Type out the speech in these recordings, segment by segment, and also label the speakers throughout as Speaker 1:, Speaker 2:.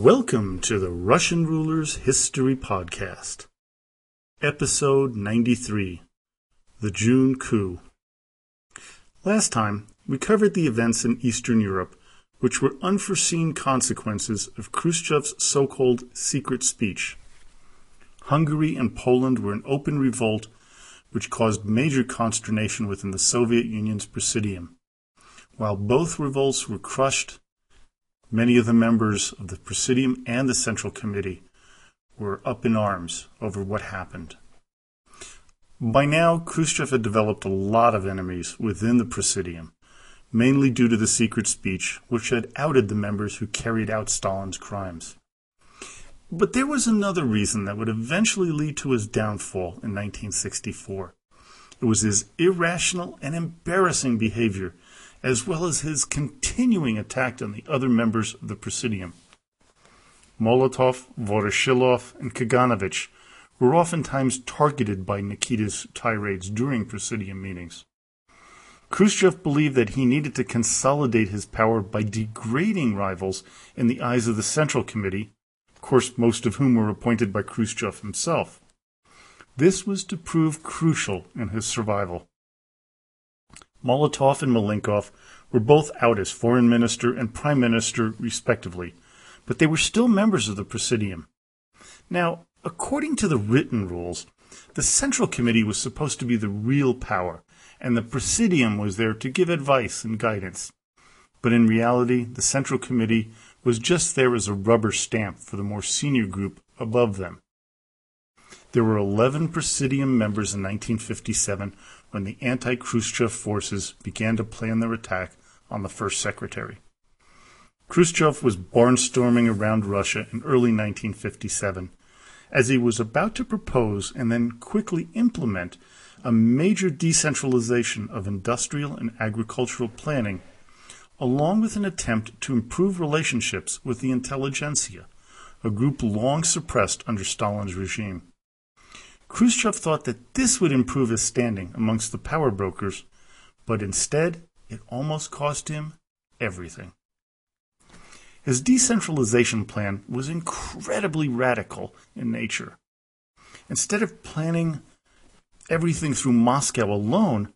Speaker 1: Welcome to the Russian Rulers History Podcast, Episode 93 The June Coup. Last time, we covered the events in Eastern Europe, which were unforeseen consequences of Khrushchev's so called secret speech. Hungary and Poland were in open revolt, which caused major consternation within the Soviet Union's Presidium. While both revolts were crushed, Many of the members of the Presidium and the Central Committee were up in arms over what happened. By now, Khrushchev had developed a lot of enemies within the Presidium, mainly due to the secret speech, which had outed the members who carried out Stalin's crimes. But there was another reason that would eventually lead to his downfall in 1964. It was his irrational and embarrassing behavior as well as his continuing attack on the other members of the Presidium. Molotov, Voroshilov, and Kaganovich were oftentimes targeted by Nikita's tirades during Presidium meetings. Khrushchev believed that he needed to consolidate his power by degrading rivals in the eyes of the Central Committee, of course, most of whom were appointed by Khrushchev himself. This was to prove crucial in his survival. Molotov and Malenkov were both out as foreign minister and prime minister, respectively, but they were still members of the Presidium. Now, according to the written rules, the Central Committee was supposed to be the real power, and the Presidium was there to give advice and guidance. But in reality, the Central Committee was just there as a rubber stamp for the more senior group above them. There were 11 Presidium members in 1957 when the anti Khrushchev forces began to plan their attack on the first secretary. Khrushchev was barnstorming around Russia in early 1957 as he was about to propose and then quickly implement a major decentralization of industrial and agricultural planning, along with an attempt to improve relationships with the intelligentsia, a group long suppressed under Stalin's regime. Khrushchev thought that this would improve his standing amongst the power brokers, but instead it almost cost him everything. His decentralization plan was incredibly radical in nature. Instead of planning everything through Moscow alone,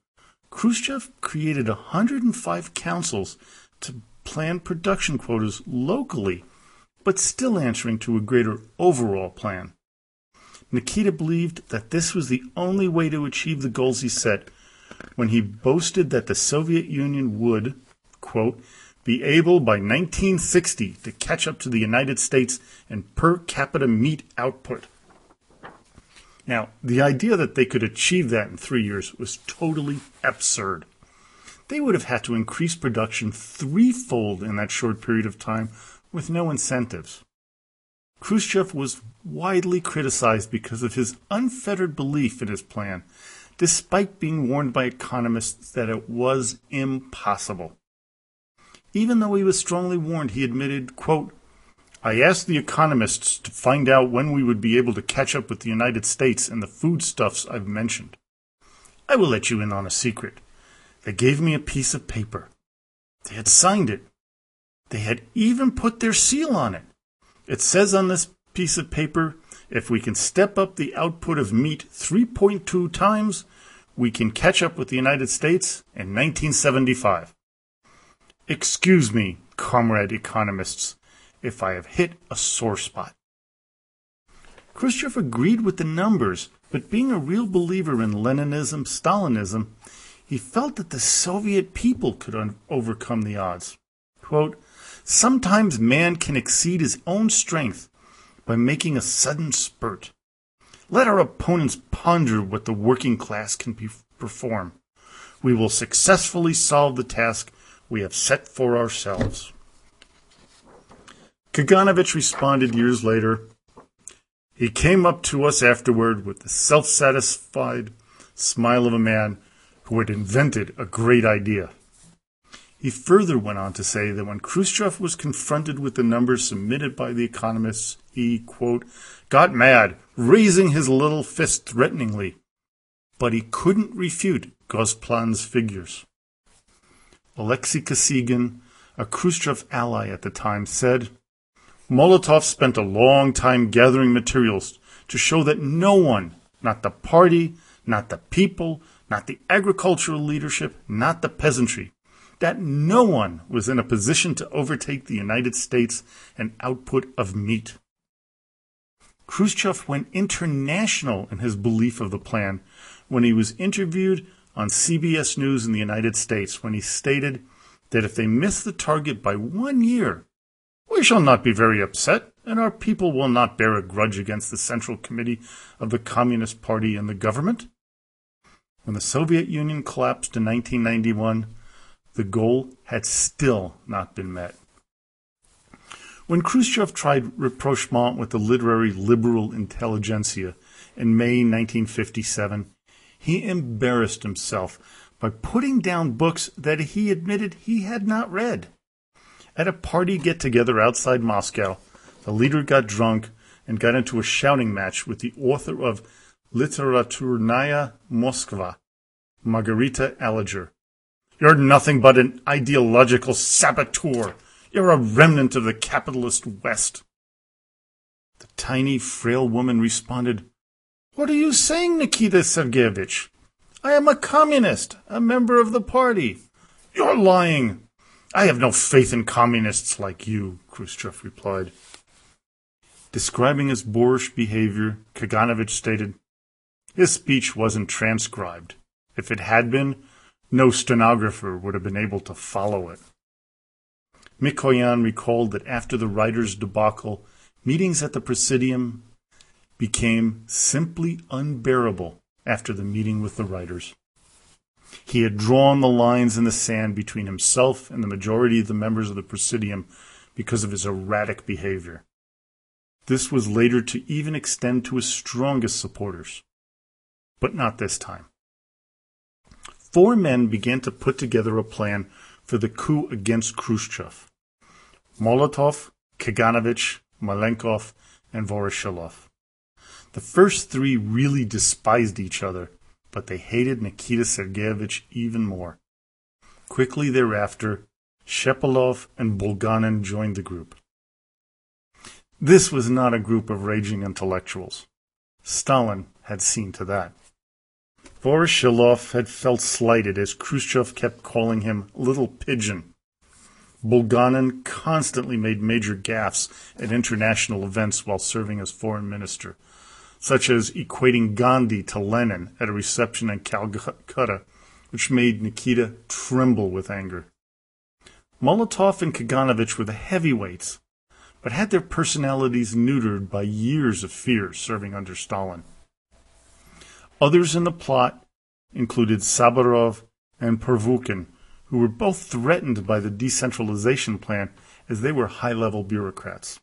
Speaker 1: Khrushchev created 105 councils to plan production quotas locally, but still answering to a greater overall plan. Nikita believed that this was the only way to achieve the goals he set when he boasted that the Soviet Union would, quote, be able by 1960 to catch up to the United States in per capita meat output. Now, the idea that they could achieve that in three years was totally absurd. They would have had to increase production threefold in that short period of time with no incentives. Khrushchev was widely criticized because of his unfettered belief in his plan, despite being warned by economists that it was impossible. Even though he was strongly warned, he admitted, quote, I asked the economists to find out when we would be able to catch up with the United States and the foodstuffs I've mentioned. I will let you in on a secret. They gave me a piece of paper. They had signed it. They had even put their seal on it. It says on this piece of paper if we can step up the output of meat 3.2 times, we can catch up with the United States in 1975. Excuse me, comrade economists, if I have hit a sore spot. Khrushchev agreed with the numbers, but being a real believer in Leninism, Stalinism, he felt that the Soviet people could un- overcome the odds. Quote, Sometimes man can exceed his own strength by making a sudden spurt. Let our opponents ponder what the working class can perform. We will successfully solve the task we have set for ourselves. Kaganovich responded years later. He came up to us afterward with the self satisfied smile of a man who had invented a great idea. He further went on to say that when Khrushchev was confronted with the numbers submitted by the economists, he, quote, got mad, raising his little fist threateningly. But he couldn't refute Gosplan's figures. Alexei Kosygin, a Khrushchev ally at the time, said, Molotov spent a long time gathering materials to show that no one, not the party, not the people, not the agricultural leadership, not the peasantry, that no one was in a position to overtake the United States in output of meat. Khrushchev went international in his belief of the plan when he was interviewed on CBS News in the United States when he stated that if they miss the target by one year, we shall not be very upset, and our people will not bear a grudge against the Central Committee of the Communist Party and the government. When the Soviet Union collapsed in 1991, the goal had still not been met. When Khrushchev tried rapprochement with the literary liberal intelligentsia in May 1957, he embarrassed himself by putting down books that he admitted he had not read. At a party get together outside Moscow, the leader got drunk and got into a shouting match with the author of Literaturnaya Moskva, Margarita Aliger. You're nothing but an ideological saboteur. You're a remnant of the capitalist West. The tiny, frail woman responded, What are you saying, Nikita Sergeyevich? I am a communist, a member of the party. You're lying. I have no faith in communists like you, Khrushchev replied. Describing his boorish behavior, Kaganovich stated, His speech wasn't transcribed. If it had been, no stenographer would have been able to follow it. Mikoyan recalled that after the writer's debacle, meetings at the Presidium became simply unbearable after the meeting with the writers. He had drawn the lines in the sand between himself and the majority of the members of the Presidium because of his erratic behavior. This was later to even extend to his strongest supporters. But not this time. Four men began to put together a plan for the coup against Khrushchev. Molotov, Kaganovich, Malenkov, and Voroshilov. The first three really despised each other but they hated Nikita Sergeyevich even more. Quickly thereafter, Shepilov and Bulganin joined the group. This was not a group of raging intellectuals. Stalin had seen to that. Voroshilov had felt slighted as Khrushchev kept calling him Little Pigeon. Bulganin constantly made major gaffes at international events while serving as foreign minister, such as equating Gandhi to Lenin at a reception in Calcutta, which made Nikita tremble with anger. Molotov and Kaganovich were the heavyweights, but had their personalities neutered by years of fear serving under Stalin. Others in the plot included Saburov and Pervukhin, who were both threatened by the decentralization plan as they were high level bureaucrats.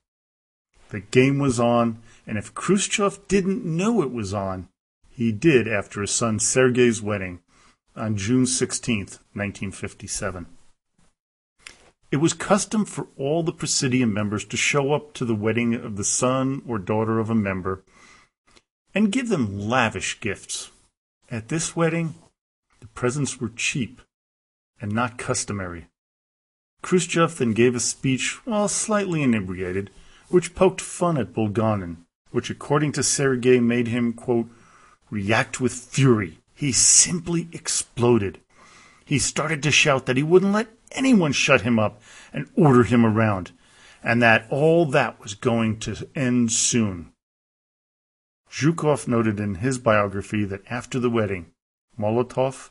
Speaker 1: The game was on, and if Khrushchev didn't know it was on, he did after his son Sergei's wedding on June 16, 1957. It was custom for all the Presidium members to show up to the wedding of the son or daughter of a member and give them lavish gifts. At this wedding, the presents were cheap and not customary. Khrushchev then gave a speech while slightly inebriated, which poked fun at Bulganin which according to Sergei made him, quote, react with fury. He simply exploded. He started to shout that he wouldn't let anyone shut him up and order him around, and that all that was going to end soon. Zhukov noted in his biography that after the wedding, Molotov,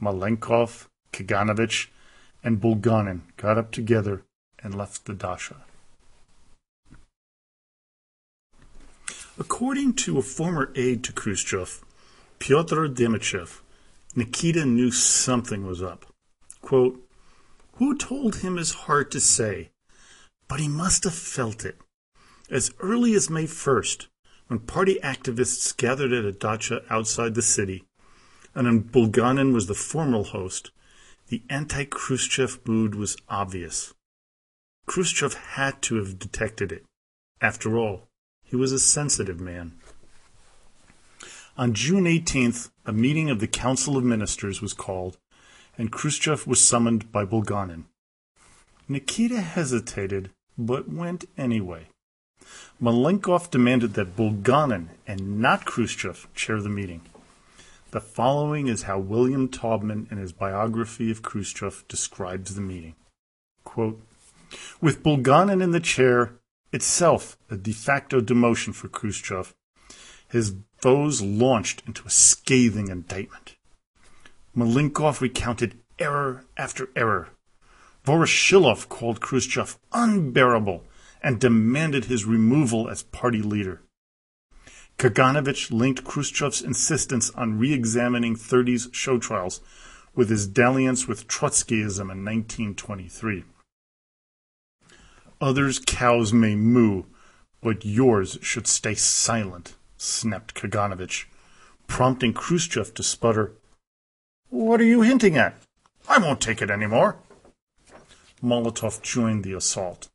Speaker 1: Malenkov, Kaganovich, and Bulganin got up together and left the Dacha. According to a former aide to Khrushchev, Pyotr Demichev, Nikita knew something was up. Quote, Who told him his heart to say? But he must have felt it. As early as May 1st, when party activists gathered at a dacha outside the city, and Bulganin was the formal host, the anti Khrushchev mood was obvious. Khrushchev had to have detected it. After all, he was a sensitive man. On June 18th, a meeting of the Council of Ministers was called, and Khrushchev was summoned by Bulganin. Nikita hesitated, but went anyway. Malenkov demanded that Bulganin and not Khrushchev chair the meeting. The following is how William Taubman, in his biography of Khrushchev, describes the meeting. Quote, With Bulganin in the chair, itself a de facto demotion for Khrushchev, his foes launched into a scathing indictment. Malenkov recounted error after error. Voroshilov called Khrushchev unbearable and demanded his removal as party leader. Kaganovich linked Khrushchev's insistence on re-examining 30s show trials with his dalliance with Trotskyism in 1923. Others' cows may moo, but yours should stay silent, snapped Kaganovich, prompting Khrushchev to sputter, What are you hinting at? I won't take it any more. Molotov joined the assault.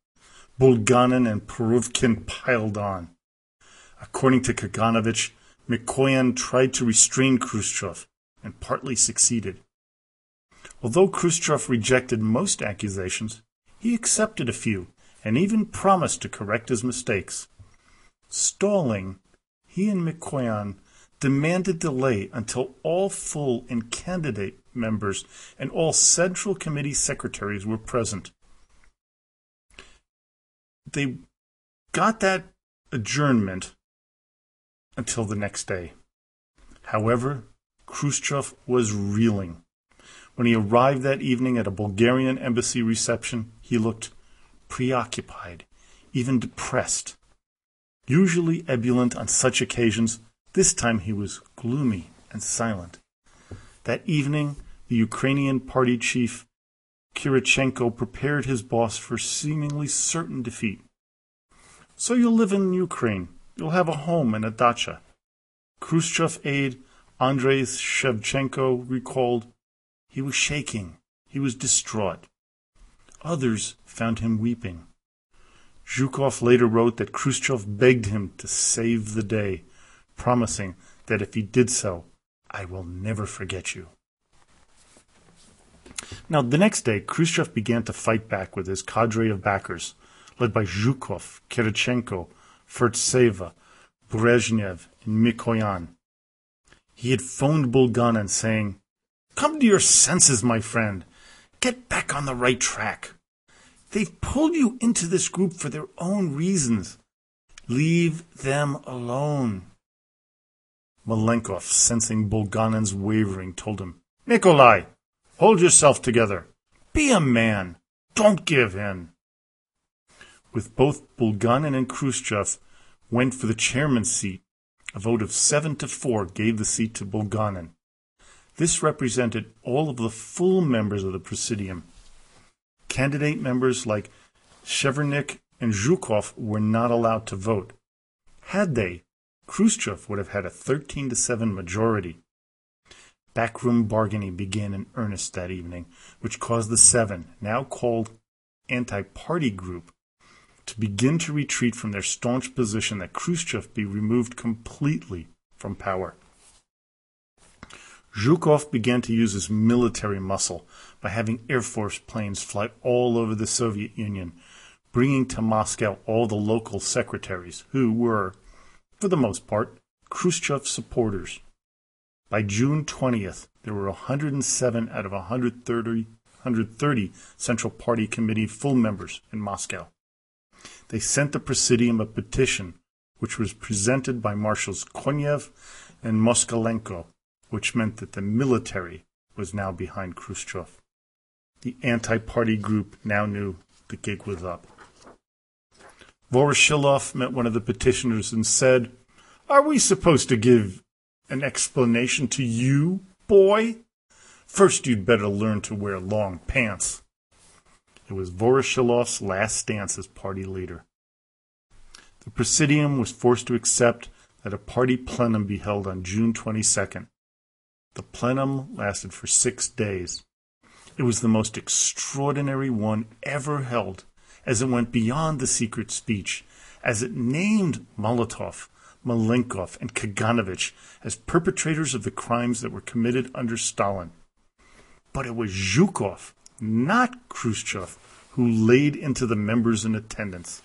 Speaker 1: Bulganin and Pervukhin piled on. According to Kaganovich, Mikoyan tried to restrain Khrushchev and partly succeeded. Although Khrushchev rejected most accusations, he accepted a few and even promised to correct his mistakes. Stalling, he and Mikoyan demanded delay until all full and candidate members and all Central Committee secretaries were present. They got that adjournment until the next day. However, Khrushchev was reeling. When he arrived that evening at a Bulgarian embassy reception, he looked preoccupied, even depressed. Usually ebullient on such occasions, this time he was gloomy and silent. That evening, the Ukrainian party chief Kirichenko prepared his boss for seemingly certain defeat. So you'll live in Ukraine. You'll have a home and a dacha. Khrushchev aide Andrei Shevchenko recalled, he was shaking. He was distraught. Others found him weeping. Zhukov later wrote that Khrushchev begged him to save the day, promising that if he did so, I will never forget you. Now, the next day, Khrushchev began to fight back with his cadre of backers, led by Zhukov, Kirichenko, Furtseva, Brezhnev, and Mikoyan. He had phoned Bulganin saying, Come to your senses, my friend. Get back on the right track. They've pulled you into this group for their own reasons. Leave them alone. Malenkov, sensing Bulganin's wavering, told him, Nikolai, hold yourself together. Be a man. Don't give in. With both Bulganin and Khrushchev went for the chairman's seat, a vote of seven to four gave the seat to Bulganin. This represented all of the full members of the Presidium. Candidate members like Shvernik and Zhukov were not allowed to vote. Had they, Khrushchev would have had a 13 to 7 majority. Backroom bargaining began in earnest that evening, which caused the Seven, now called Anti Party Group, to begin to retreat from their staunch position that Khrushchev be removed completely from power. Zhukov began to use his military muscle by having Air Force planes fly all over the Soviet Union, bringing to Moscow all the local secretaries, who were, for the most part, Khrushchev supporters. By June 20th, there were 107 out of 130, 130 Central Party Committee full members in Moscow. They sent the Presidium a petition, which was presented by Marshals Konev and Moskalenko, which meant that the military was now behind Khrushchev. The anti-party group now knew the gig was up. Voroshilov met one of the petitioners and said, Are we supposed to give an explanation to you, boy? First, you'd better learn to wear long pants. It was Voroshilov's last stance as party leader. The Presidium was forced to accept that a party plenum be held on June 22nd, the plenum lasted for six days. It was the most extraordinary one ever held, as it went beyond the secret speech, as it named Molotov, Malenkov, and Kaganovich as perpetrators of the crimes that were committed under Stalin. But it was Zhukov, not Khrushchev, who laid into the members in attendance.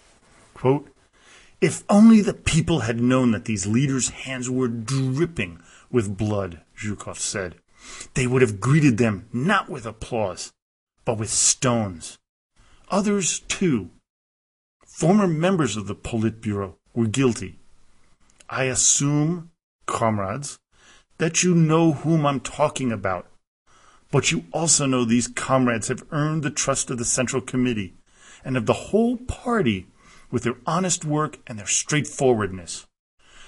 Speaker 1: Quote, If only the people had known that these leaders' hands were dripping with blood, Zhukov said, they would have greeted them not with applause, but with stones. Others, too, former members of the Politburo, were guilty. I assume, comrades, that you know whom I'm talking about. But you also know these comrades have earned the trust of the Central Committee and of the whole party with their honest work and their straightforwardness.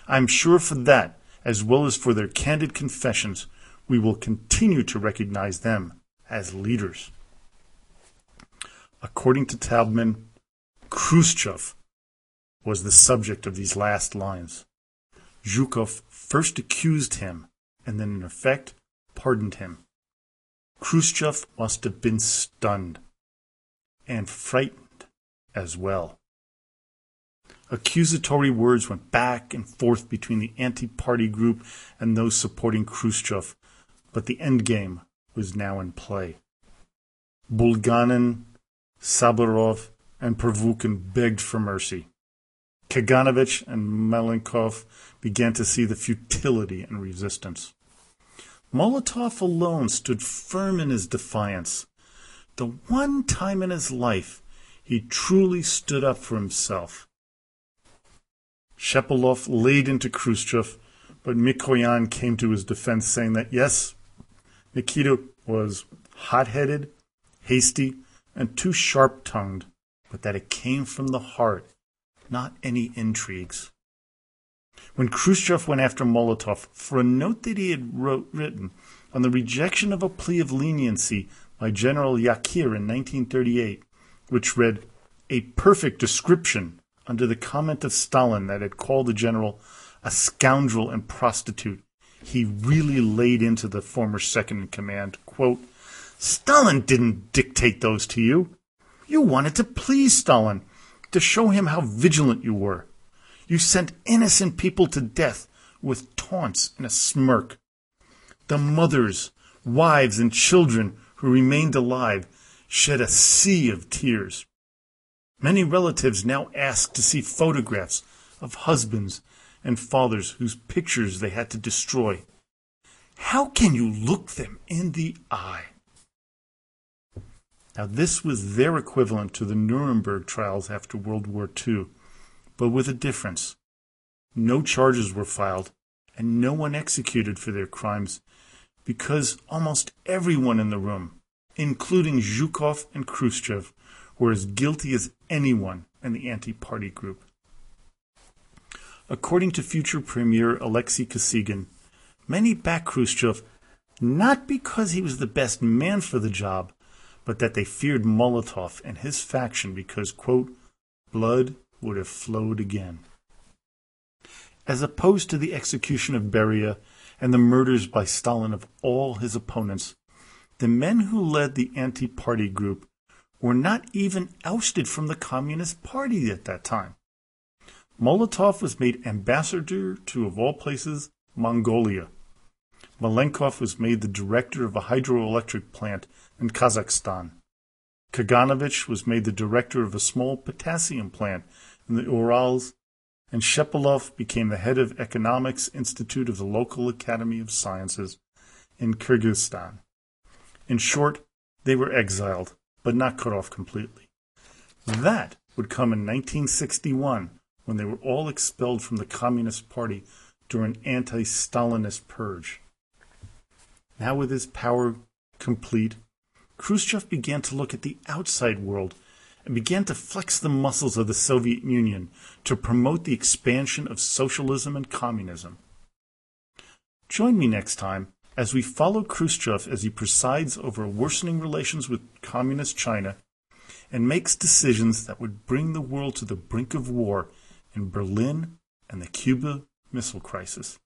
Speaker 1: I am sure for that, as well as for their candid confessions, we will continue to recognize them as leaders. According to Taubman, Khrushchev was the subject of these last lines. Zhukov first accused him and then, in effect, pardoned him. Khrushchev must have been stunned and frightened as well. Accusatory words went back and forth between the anti party group and those supporting Khrushchev, but the endgame was now in play. Bulganin, Saburov, and Pervukhin begged for mercy. Kaganovich and Malenkov began to see the futility and resistance. Molotov alone stood firm in his defiance. The one time in his life he truly stood up for himself. Shepilov laid into Khrushchev, but Mikoyan came to his defense, saying that yes, Nikita was hot headed, hasty, and too sharp tongued, but that it came from the heart, not any intrigues. When Khrushchev went after Molotov for a note that he had wrote, written on the rejection of a plea of leniency by General Yakir in 1938, which read, A perfect description under the comment of Stalin that had called the general a scoundrel and prostitute, he really laid into the former second in command, quote, Stalin didn't dictate those to you. You wanted to please Stalin, to show him how vigilant you were. You sent innocent people to death with taunts and a smirk. The mothers, wives, and children who remained alive shed a sea of tears. Many relatives now ask to see photographs of husbands and fathers whose pictures they had to destroy. How can you look them in the eye? Now, this was their equivalent to the Nuremberg trials after World War II, but with a difference. No charges were filed, and no one executed for their crimes because almost everyone in the room, including Zhukov and Khrushchev, were as guilty as anyone in the anti party group. According to future Premier Alexei Kosygin, many backed Khrushchev not because he was the best man for the job, but that they feared Molotov and his faction because, quote, blood would have flowed again. As opposed to the execution of Beria and the murders by Stalin of all his opponents, the men who led the anti party group were not even ousted from the Communist Party at that time. Molotov was made ambassador to, of all places, Mongolia. Malenkov was made the director of a hydroelectric plant in Kazakhstan. Kaganovich was made the director of a small potassium plant in the Urals, and Shepilov became the head of Economics Institute of the local Academy of Sciences in Kyrgyzstan. In short, they were exiled, but not cut off completely. That would come in 1961 when they were all expelled from the Communist Party during an anti Stalinist purge. Now, with his power complete, Khrushchev began to look at the outside world and began to flex the muscles of the Soviet Union to promote the expansion of socialism and communism. Join me next time as we follow Khrushchev as he presides over worsening relations with Communist China and makes decisions that would bring the world to the brink of war in Berlin and the Cuba Missile Crisis.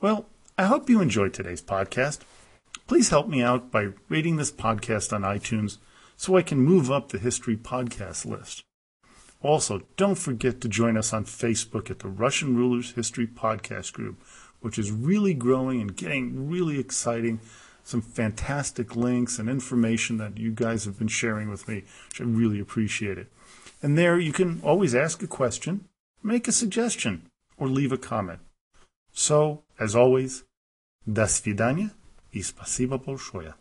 Speaker 1: Well, I hope you enjoyed today's podcast Please help me out by rating this podcast on iTunes so I can move up the history podcast list. Also, don't forget to join us on Facebook at the Russian Rulers History Podcast Group, which is really growing and getting really exciting. Some fantastic links and information that you guys have been sharing with me, which I really appreciate it. And there you can always ask a question make a suggestion, or leave a comment. So, as always, до свидания и спасибо большое.